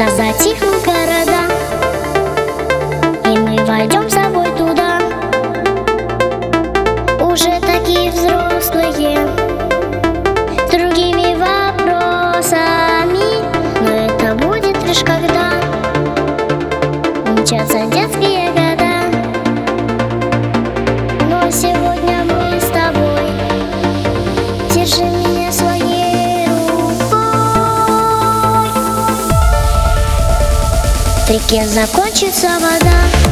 сказать их. Реке закончится вода